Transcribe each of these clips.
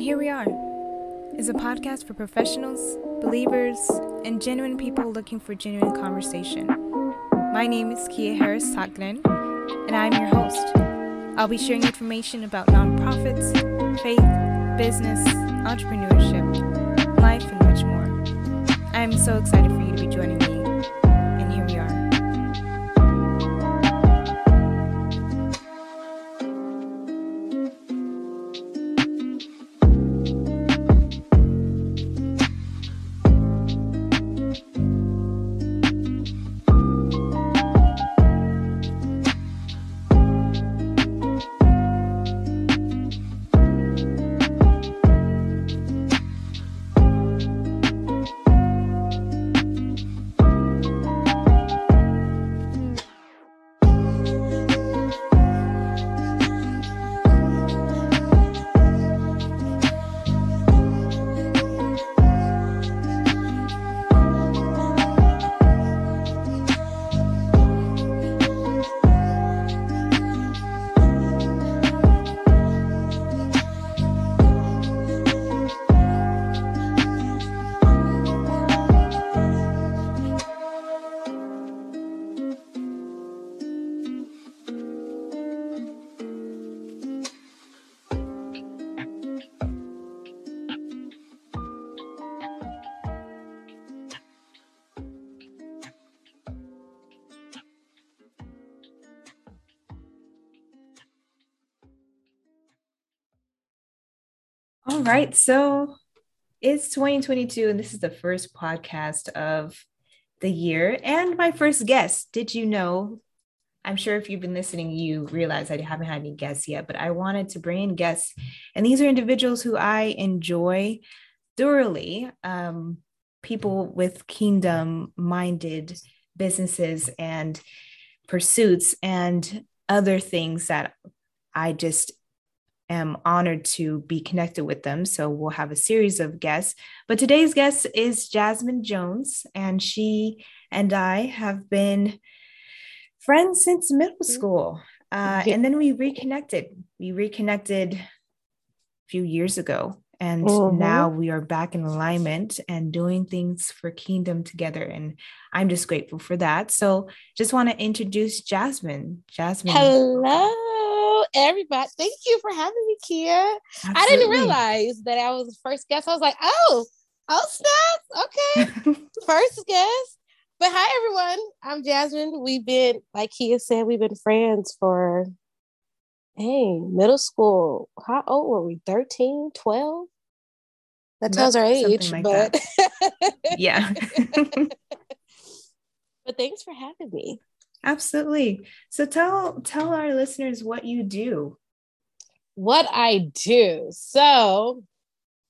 And here we are is a podcast for professionals, believers, and genuine people looking for genuine conversation. My name is Kia Harris Totgren, and I'm your host. I'll be sharing information about nonprofits, faith, business, entrepreneurship, life, and much more. I am so excited for you to be joining me Right. So it's 2022, and this is the first podcast of the year and my first guest. Did you know? I'm sure if you've been listening, you realize I haven't had any guests yet, but I wanted to bring in guests. And these are individuals who I enjoy thoroughly, um, people with kingdom minded businesses and pursuits and other things that I just am honored to be connected with them. So we'll have a series of guests. But today's guest is Jazmine Jones, and she and I have been friends since middle mm-hmm. school. Uh, and then we reconnected. We reconnected a few years ago. And mm-hmm. now we are back in alignment and doing things for kingdom together. And I'm just grateful for that. So just want to introduce Jazmine. Jazmine. Hello everybody. Thank you for having me, Kia. Absolutely. I didn't realize that I was the first guest. I was like, oh, oh, snaps. Okay. first guest. But hi, everyone. I'm Jazmine. We've been, like Kia said, we've been friends for, hey, middle school. How old were we? 13, 12? That tells our age, like but yeah. but thanks for having me. Absolutely. So tell tell our listeners what you do. What I do. So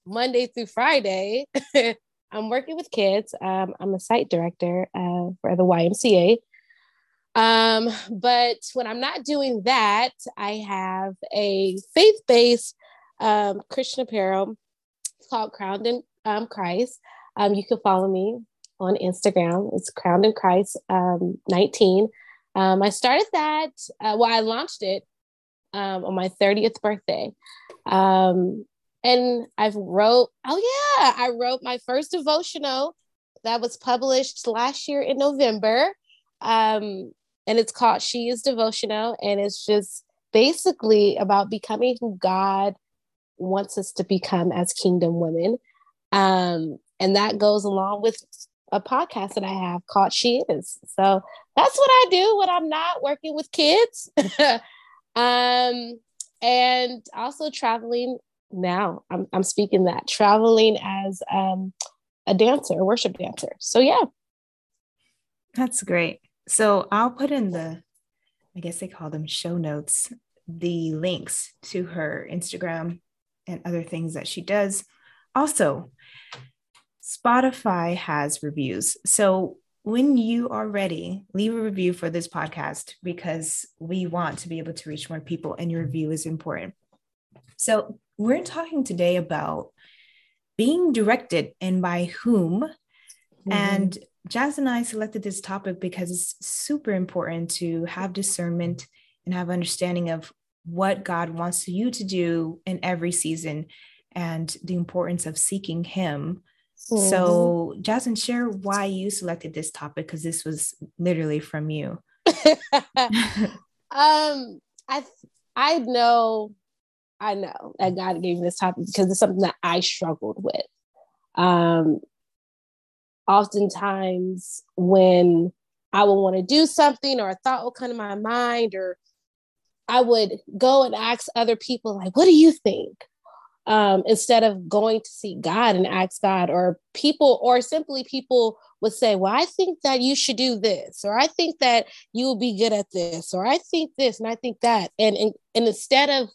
Monday through Friday, I'm working with kids. Um, I'm a site director uh, for the YMCA. Um, but when I'm not doing that, I have a faith-based um, Christian apparel called Crowned in um, Christ. Um, you can follow me on Instagram. It's Crowned in Christ um, 19. Um, I started that, uh, well, I launched it um, on my 30th birthday. Um, and I've wrote, oh yeah, I wrote my first devotional that was published last year in November. Um, and it's called She is Devotional. And it's just basically about becoming who God wants us to become as kingdom women. Um, and that goes along with a podcast that I have called She Is. So that's what I do when I'm not working with kids. um, and also traveling now. I'm, I'm speaking that traveling as um, a dancer, a worship dancer. So yeah. That's great. So I'll put in the, I guess they call them show notes, the links to her Instagram and other things that she does. Also, Spotify has reviews. So when you are ready, leave a review for this podcast because we want to be able to reach more people and your review is important. So we're talking today about being directed and by whom. Mm-hmm. And Jazz and I selected this topic because it's super important to have discernment and have understanding of what God wants you to do in every season and the importance of seeking Him. Mm-hmm. So, Jazmine, share why you selected this topic because this was literally from you. um, I I know, I know that God gave me this topic because it's something that I struggled with. Um, oftentimes when I would want to do something or a thought will come to my mind or I would go and ask other people, like, what do you think? Um, instead of going to see God and ask God, or people, or simply people would say, Well, I think that you should do this, or I think that you will be good at this, or I think this, and I think that. And, and, and instead of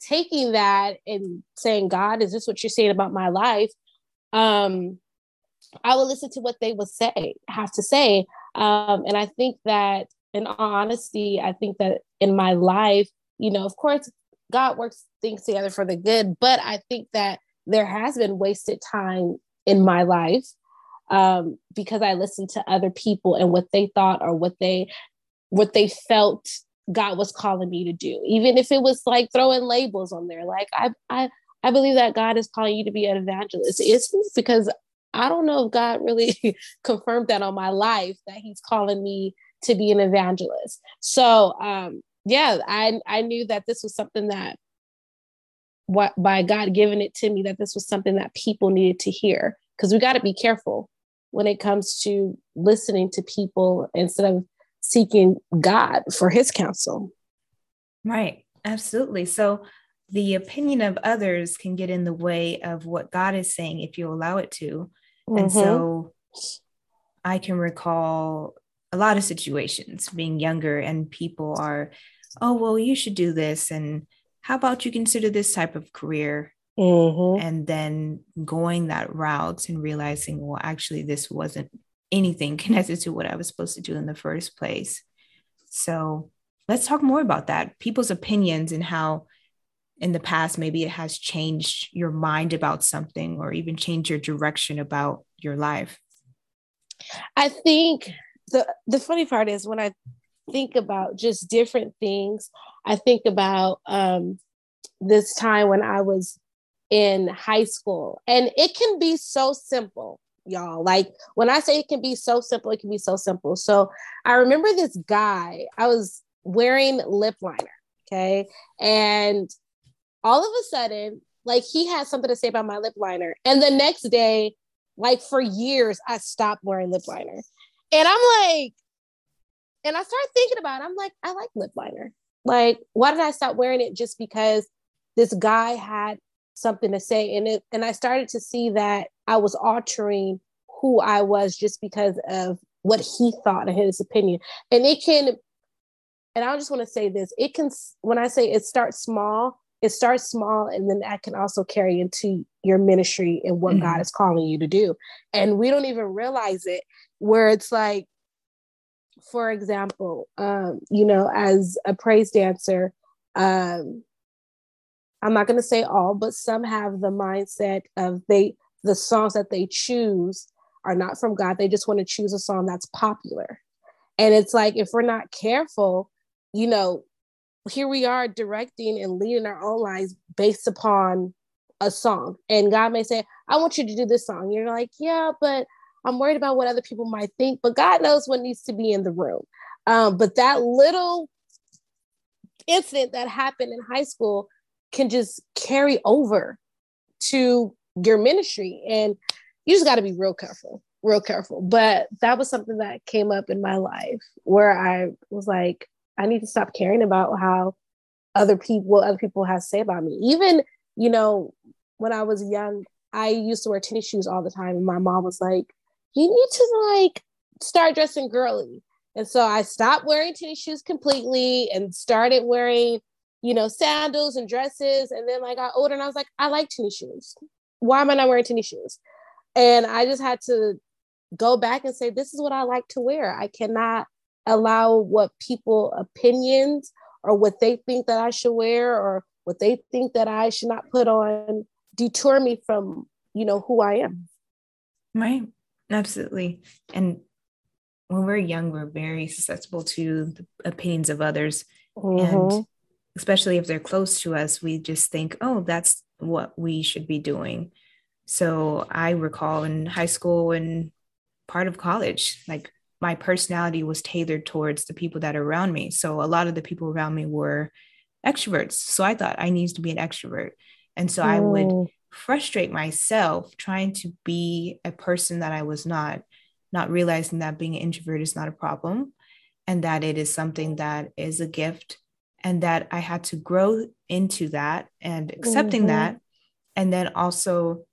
taking that and saying, God, is this what you're saying about my life? Um, I would listen to what they would say, have to say. Um, and I think that in all honesty, I think that in my life, you know, of course, God works things together for the good, but I think that there has been wasted time in my life um, because I listened to other people and what they thought or what they what they felt God was calling me to do. Even if it was like throwing labels on there, like I I I believe that God is calling you to be an evangelist. It's because I don't know if God really confirmed that on my life that He's calling me to be an evangelist. So um, yeah, I I knew that this was something that what by God giving it to me that this was something that people needed to hear because we got to be careful when it comes to listening to people instead of seeking God for his counsel. Right. Absolutely. So the opinion of others can get in the way of what God is saying if you allow it to. Mm-hmm. And so I can recall a lot of situations being younger and people are oh well you should do this. And how about you consider this type of career? Mm-hmm. and then going that route and realizing well actually this wasn't anything connected to what i was supposed to do in the first place. So let's talk more about that people's opinions and how in the past maybe it has changed your mind about something or even changed your direction about your life. I think the the funny part is when I think about just different things, I think about um, this time when I was in high school, and it can be so simple, y'all. Like when I say it can be so simple, it can be so simple. So I remember this guy. I was wearing lip liner, okay, and all of a sudden, like he had something to say about my lip liner, and the next day like for years i stopped wearing lip liner and I'm like, and I started thinking about it. I'm like, I like lip liner. Like, why did I stop wearing it just because this guy had something to say? And it and I started to see that I was altering who I was just because of what he thought and his opinion. And it can, and I just want to say this, it can when I say it starts small, it starts small and then that can also carry into your ministry and what mm-hmm. God is calling you to do. And we don't even realize it where it's like for example um you know as a praise dancer um i'm not going to say all but some have the mindset of they the songs that they choose are not from god. They just want to choose a song that's popular. And it's like if we're not careful you know here we are directing and leading our own lives based upon a song. And god may say i want you to do this song. You're like yeah but I'm worried about what other people might think, but God knows what needs to be in the room. Um, but that little incident that happened in high school can just carry over to your ministry. And you just got to be real careful, real careful. But that was something that came up in my life where I was like, I need to stop caring about how other people, what other people have to say about me. Even, you know, when I was young, I used to wear tennis shoes all the time. And my mom was like, you need to like start dressing girly. And so I stopped wearing tennis shoes completely and started wearing, you know, sandals and dresses. And then I got older and I was like, I like tennis shoes. Why am I not wearing tennis shoes? And I just had to go back and say, this is what I like to wear. I cannot allow what people opinions or what they think that I should wear or what they think that I should not put on detour me from, you know, who I am. Right. Absolutely. And when we're young, we're very susceptible to the opinions of others. Mm-hmm. And especially if they're close to us, we just think, oh, that's what we should be doing. So I recall in high school and part of college, like my personality was tailored towards the people that are around me. So a lot of the people around me were extroverts. So I thought I needed to be an extrovert. And so I would oh. Frustrate myself trying to be a person that I was not, not realizing that being an introvert is not a problem and that it is something that is a gift and that I had to grow into that and accepting mm-hmm. that and then also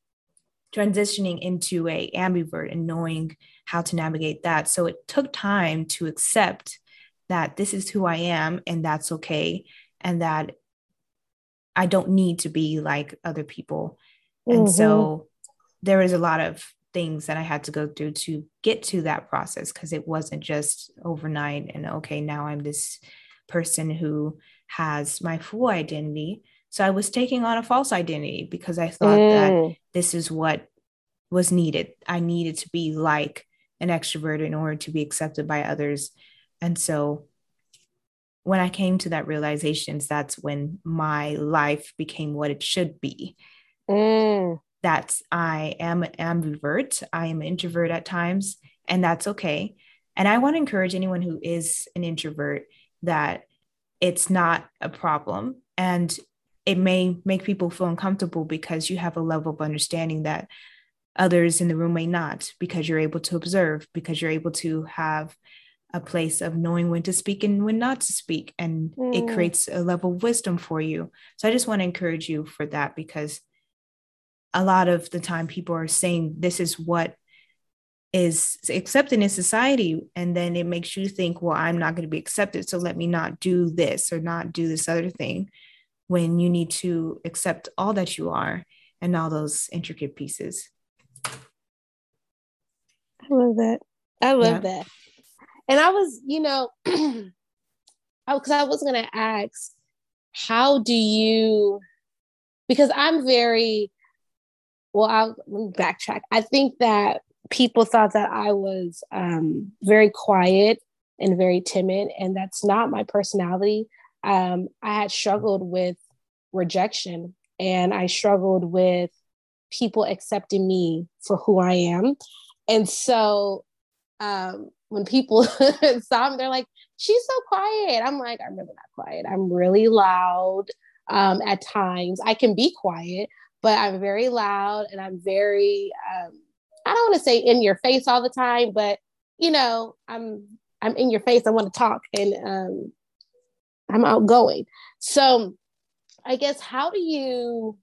transitioning into a ambivert and knowing how to navigate that so it took time to accept that this is who I am and that's okay and that I don't need to be like other people mm-hmm. and so there is a lot of things that I had to go through to get to that process because it wasn't just overnight and okay now I'm this person who has my full identity. So I was taking on a false identity because I thought mm. that this is what was needed. I needed to be like an extrovert in order to be accepted by others. And so when I came to that realizations, that's when my life became what it should be. Mm. That I am an ambivert. I am an introvert at times, and that's okay. And I want to encourage anyone who is an introvert that it's not a problem. And it may make people feel uncomfortable because you have a level of understanding that others in the room may not, because you're able to observe, because you're able to have a place of knowing when to speak and when not to speak. And mm. it creates a level of wisdom for you. So I just want to encourage you for that because a lot of the time people are saying this is what is accepted in society and then it makes you think well i'm not going to be accepted so let me not do this or not do this other thing when you need to accept all that you are and all those intricate pieces. I love that. I love yeah. that. And i was you know because I was going to ask how do you because i'm very well i'll backtrack i think that people thought that I was um, very quiet and very timid, and that's not my personality. Um, I had struggled with rejection and I struggled with people accepting me for who I am. And so um, when people saw me, they're like, she's so quiet. I'm like, I'm really not quiet. I'm really loud um, at times. I can be quiet, but I'm very loud and I'm very um, I don't want to say in your face all the time, but you know, I'm I'm in your face. I want to talk and um, I'm outgoing. So I guess how do you,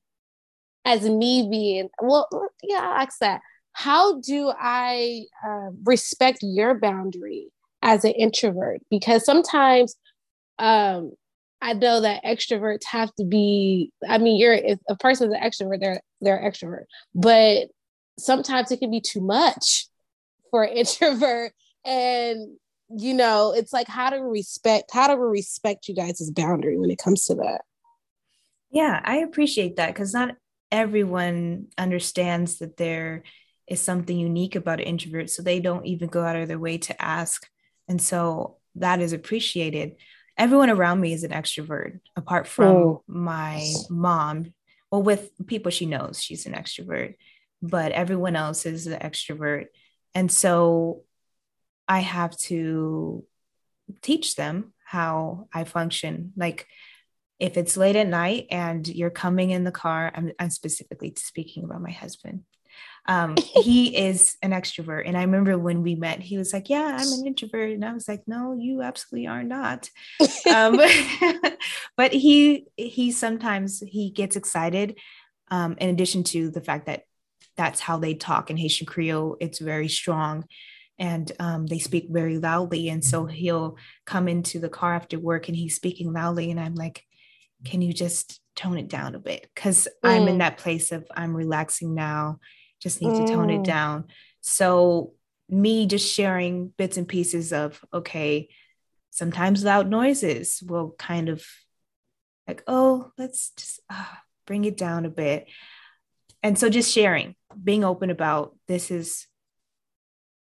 as me being well, yeah, I'll ask that. How do I uh, respect your boundary as an introvert? Because sometimes um, I know that extroverts have to be. I mean, you're if a person's an extrovert, they're they're extrovert, but sometimes it can be too much for an introvert. And you know it's like how do we respect how do we respect you guys' boundary when it comes to that? Yeah i appreciate that because not everyone understands that there is something unique about an introvert so they don't even go out of their way to ask. And so that is appreciated everyone around me is an extrovert apart from oh. my mom well with people she knows she's an extrovert but everyone else is an extrovert. And so I have to teach them how I function. Like if it's late at night and you're coming in the car, I'm, I'm specifically speaking about my husband. Um, he is an extrovert. And I remember when we met, he was like, Yeah, I'm an introvert. And I was like, No, you absolutely are not. um, but he he sometimes he gets excited. Um, in addition to the fact that that's how they talk in Haitian Creole. It's very strong and um, they speak very loudly. And so he'll come into the car after work and he's speaking loudly. And I'm like, can you just tone it down a bit? Because mm. I'm in mm. that place of I'm relaxing now, just need mm. to tone it mm. down. So, me just sharing bits and pieces of, okay, sometimes loud noises will kind of like, oh, let's just uh, bring it down a bit and so just sharing being open about this is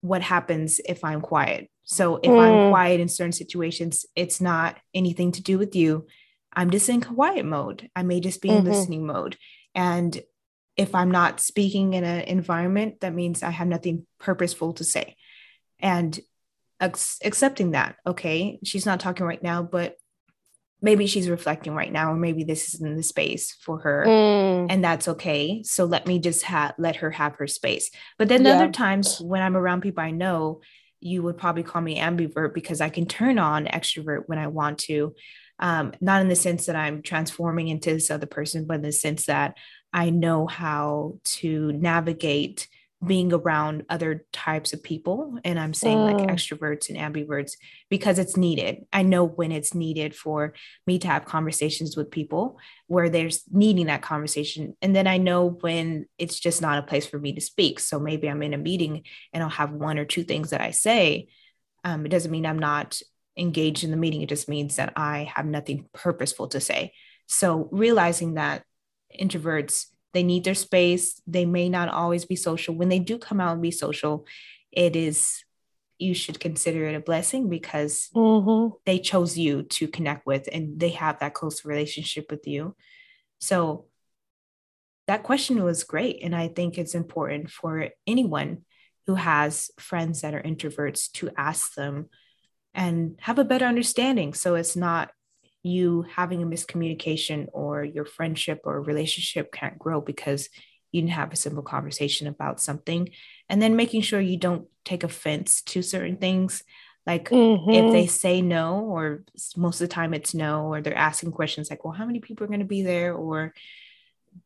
what happens if i'm quiet so if mm. i'm quiet in certain situations it's not anything to do with you i'm just in quiet mode i may just be in mm-hmm. listening mode And if I'm not speaking in an environment, that means I have nothing purposeful to say. And accepting that, okay, she's not talking right now, but maybe she's reflecting right now, or maybe this isn't the space for her, mm. and that's okay. So let me just have let her have her space. But then yeah. other times when I'm around people I know, you would probably call me ambivert because I can turn on extrovert when I want to. Um, not in the sense that I'm transforming into this other person, but in the sense that I know how to navigate being around other types of people. And I'm saying mm. like extroverts and ambiverts because it's needed. I know when it's needed for me to have conversations with people where there's needing that conversation. And then I know when it's just not a place for me to speak. So maybe I'm in a meeting and I'll have one or two things that I say. Um, it doesn't mean I'm not engaged in the meeting. It just means that I have nothing purposeful to say. So realizing that introverts they need their space. They may not always be social. When they do come out and be social it is you should consider it a blessing because mm-hmm. they chose you to connect with and they have that close relationship with you. So that question was great and i think it's important for anyone who has friends that are introverts to ask them and have a better understanding. So it's not you having a miscommunication or your friendship or relationship can't grow because you didn't have a simple conversation about something. And then making sure you don't take offense to certain things. Like mm-hmm. if they say no or most of the time it's no or they're asking questions like well how many people are going to be there? or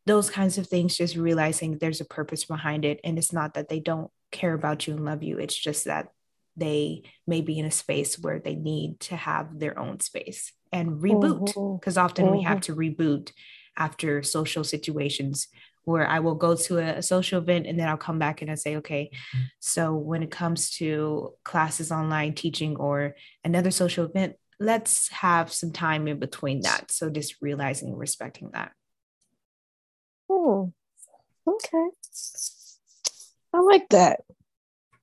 those kinds of things just realizing there's a purpose behind it. And it's not that they don't care about you and love you. It's just that they may be in a space where they need to have their own space and reboot because mm-hmm. often mm-hmm. we have mm-hmm. to reboot after social situations where I will go to a, a, social event and then I'll come back and I say, okay, so when it comes to classes online teaching or another social event, let's have some time in between that. So just realizing and respecting that. Oh, okay. I like that.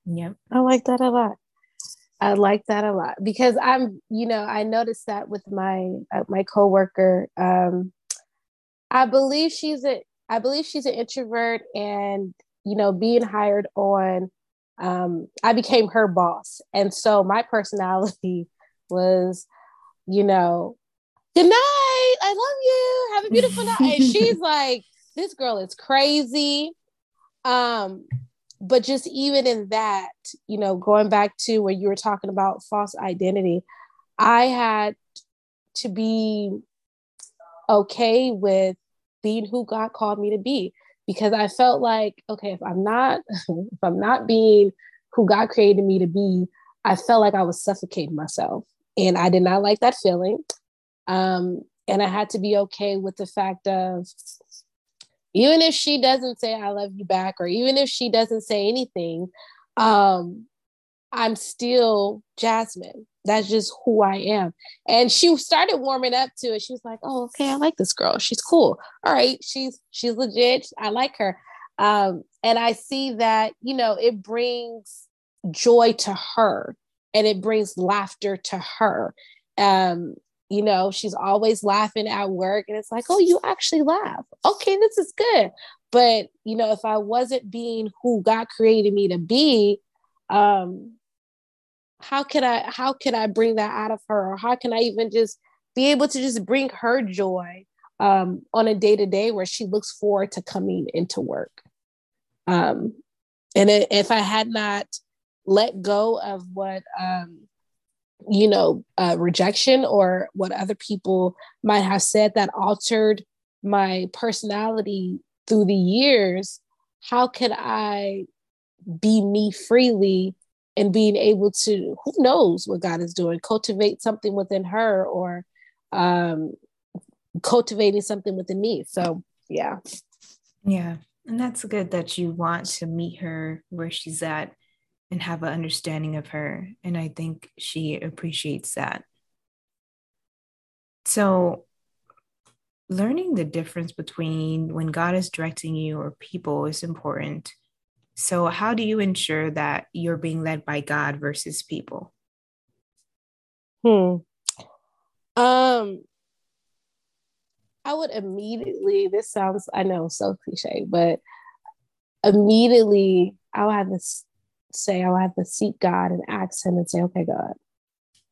Yeah. I like that a lot. I like that a lot because I'm, you know, I noticed that with my uh, my coworker. Um, I believe she's a, I believe she's an introvert, and you know, being hired on, um, I became her boss, and so my personality was, you know, good night, I love you, have a beautiful night, and she's like, this girl is crazy. Um, but just even in that, you know, going back to where you were talking about false identity, I had to be okay with being who God called me to be because I felt like, okay, if I'm not, if I'm not being who God created me to be, I felt like I was suffocating myself. And I did not like that feeling. Um, and I had to be okay with the fact of even if she doesn't say I love you back, or even if she doesn't say anything, um, I'm still Jazmine. That's just who I am. And she started warming up to it. She was like, "Oh, okay, I like this girl. She's cool. All right, she's she's legit. I like her." Um, and I see that you know it brings joy to her, and it brings laughter to her. Um, you know, she's always laughing at work. And it's like, oh, you actually laugh. Okay, this is good. But, you know, if I wasn't being who God created me to be, um, how could I how could I bring that out of her? Or how can I even just be able to just bring her joy um, on a day to day where she looks forward to coming into work? Um, and if I had not let go of what um, you know, uh, rejection or what other people might have said that altered my personality through the years, how could I be me freely and being able to, who knows what God is doing, cultivate something within her or um, cultivating something within me. So, yeah. Yeah. And that's good that you want to meet her where she's at and have an understanding of her. And I think she appreciates that. So, learning the difference between when God is directing you or people is important. So, how do you ensure that you're being led by God versus people? Hmm. Um, I would immediately, this sounds, I know, so cliche, but immediately I would have to say, I'll have to seek God and ask Him and say, okay, God,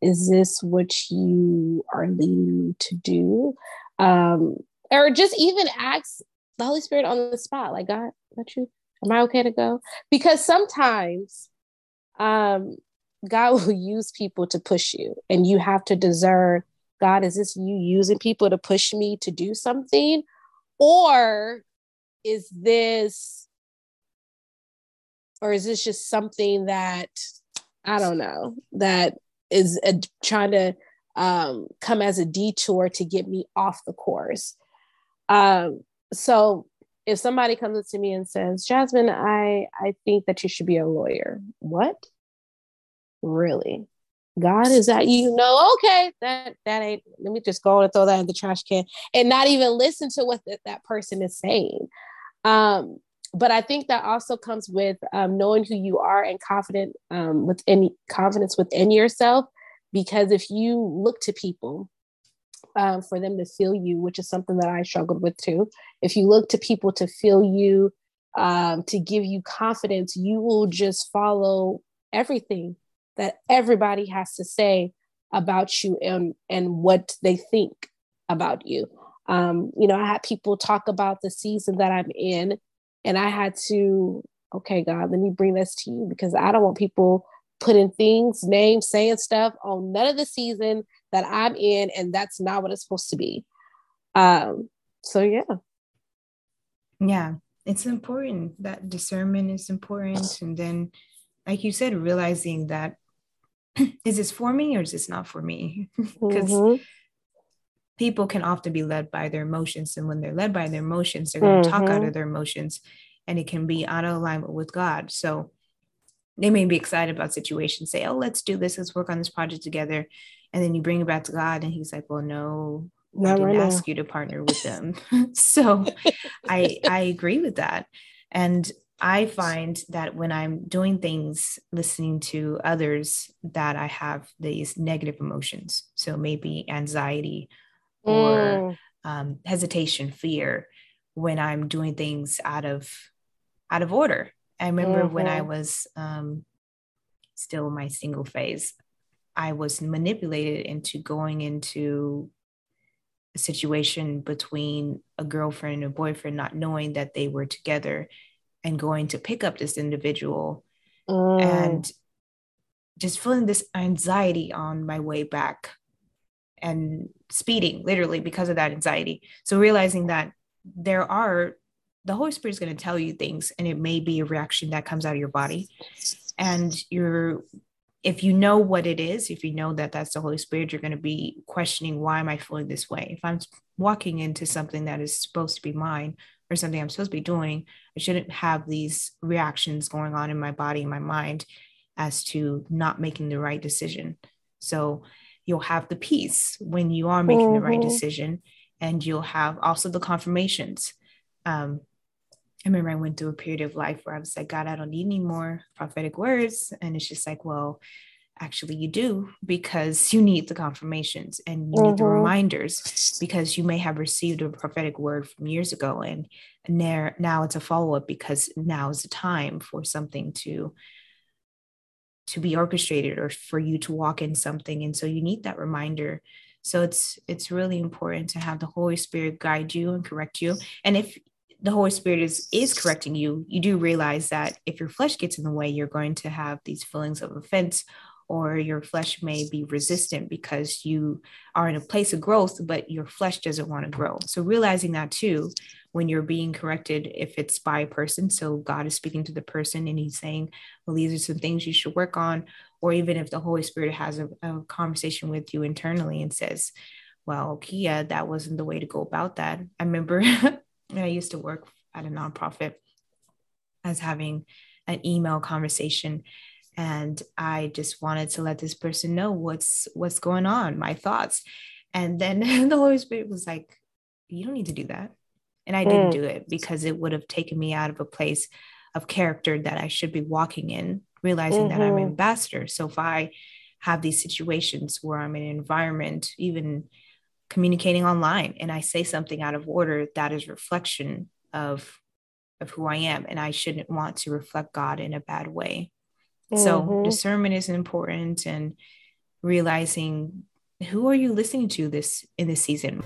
is this what you are leading me to do? Um, or just even ask the Holy Spirit on the spot, like, God, let you, am I okay to go? Because sometimes um, God will use people to push you, and you have to discern God, is this you using people to push me to do something? Or is this, or is this just something that I don't know, that is a, trying to um, come as a detour to get me off the course? Um, so if somebody comes up to me and says, Jazmine, I, I think that you should be a lawyer. What? Really? God is that you know, okay, that that ain't let me just go and throw that in the trash can and not even listen to what th- that person is saying. Um, but I think that also comes with um, knowing who you are and confident um, within confidence within yourself. Because if you look to people um, for them to feel you, which is something that I struggled with too, if you look to people to feel you, um, to give you confidence, you will just follow everything that everybody has to say about you and and what they think about you. Um, you know, I had people talk about the season that I'm in, and I had to, okay, God, let me bring this to you because I don't want people putting things, names, saying stuff on none of the season that I'm in, and that's not what it's supposed to be. Um, so yeah. Yeah, it's important that discernment is important. And then, like you said, realizing that is this for me or is this not for me? Because mm-hmm. People can often be led by their emotions. And when they're led by their emotions, they're going to mm-hmm. talk out of mm-hmm. their emotions and it can be out of alignment with God. So they may be excited about situations, say, oh, let's do this, let's work on this project together. And then you bring it back to God and he's like, well, no, not I didn't right ask now. you to partner with them. so I I agree with that. And I find that when I'm doing things, listening to others, that I have these negative emotions. So maybe anxiety or mm. um, hesitation, fear, when I'm doing things out of out of order. I remember mm-hmm. when I mm-hmm. was um, still in my single phase, I was manipulated into going into a situation between a girlfriend and a boyfriend, not knowing that they were together and going to pick up this individual mm. and just feeling this anxiety on my way back and speeding literally because of that anxiety. So realizing that there are the Holy Spirit is going to tell you things and it may be a reaction that comes out of your body and you're if you know what it is, if you know that that's the Holy Spirit, you're going to be questioning, why am I feeling this way? If I'm walking into something that is supposed to be mine, or something I'm supposed to be doing, I shouldn't have these reactions going on in my body and my mind as to not making the right decision. So you'll have the peace when you are making mm-hmm. the right mm-hmm. decision, and you'll have also the confirmations. Um, I remember I went through a period of life where I was like, God, I don't need any more prophetic words. And it's just like, well, actually you do because you need the confirmations and you mm-hmm. need the mm-hmm. reminders because you may have received a prophetic word from years ago and now, now it's a follow-up because now is the time for something to to be orchestrated or for you to walk in something. And so you need that reminder. So it's it's really important to have the holy spirit guide you and correct you. And if the Holy Spirit is is correcting you, you do realize that if your flesh gets in the way, you're going to have these feelings of offense or your flesh may be resistant because you are in a place of growth, but your flesh doesn't want to grow. So, realizing that too, when you're being corrected, if it's by a person, so God is speaking to the person and he's saying, Well, these are some things you should work on. Or even if the Holy Spirit has a, a conversation with you internally and says, Well, Kia, that wasn't the way to go about that. I remember when I used to work at a nonprofit. I was having an email conversation and i just wanted to let this person know what's what's going on my thoughts and then the holy spirit was like you don't need to do that and i didn't mm. do it because it would have taken me out of a place of character that i should be walking in realizing mm-hmm. that i'm an mm-hmm. ambassador so if i have these situations where i'm in an environment even communicating online and I say something out of order, that is reflection of of who I am. And I shouldn't want to reflect God in a bad way. Mm-hmm. So discernment is important and realizing who are you listening to this in this season.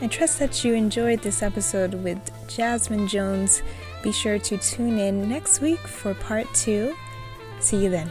I trust that you enjoyed this episode with Jazmine Jones. Be sure to tune in next week for part two. See you then.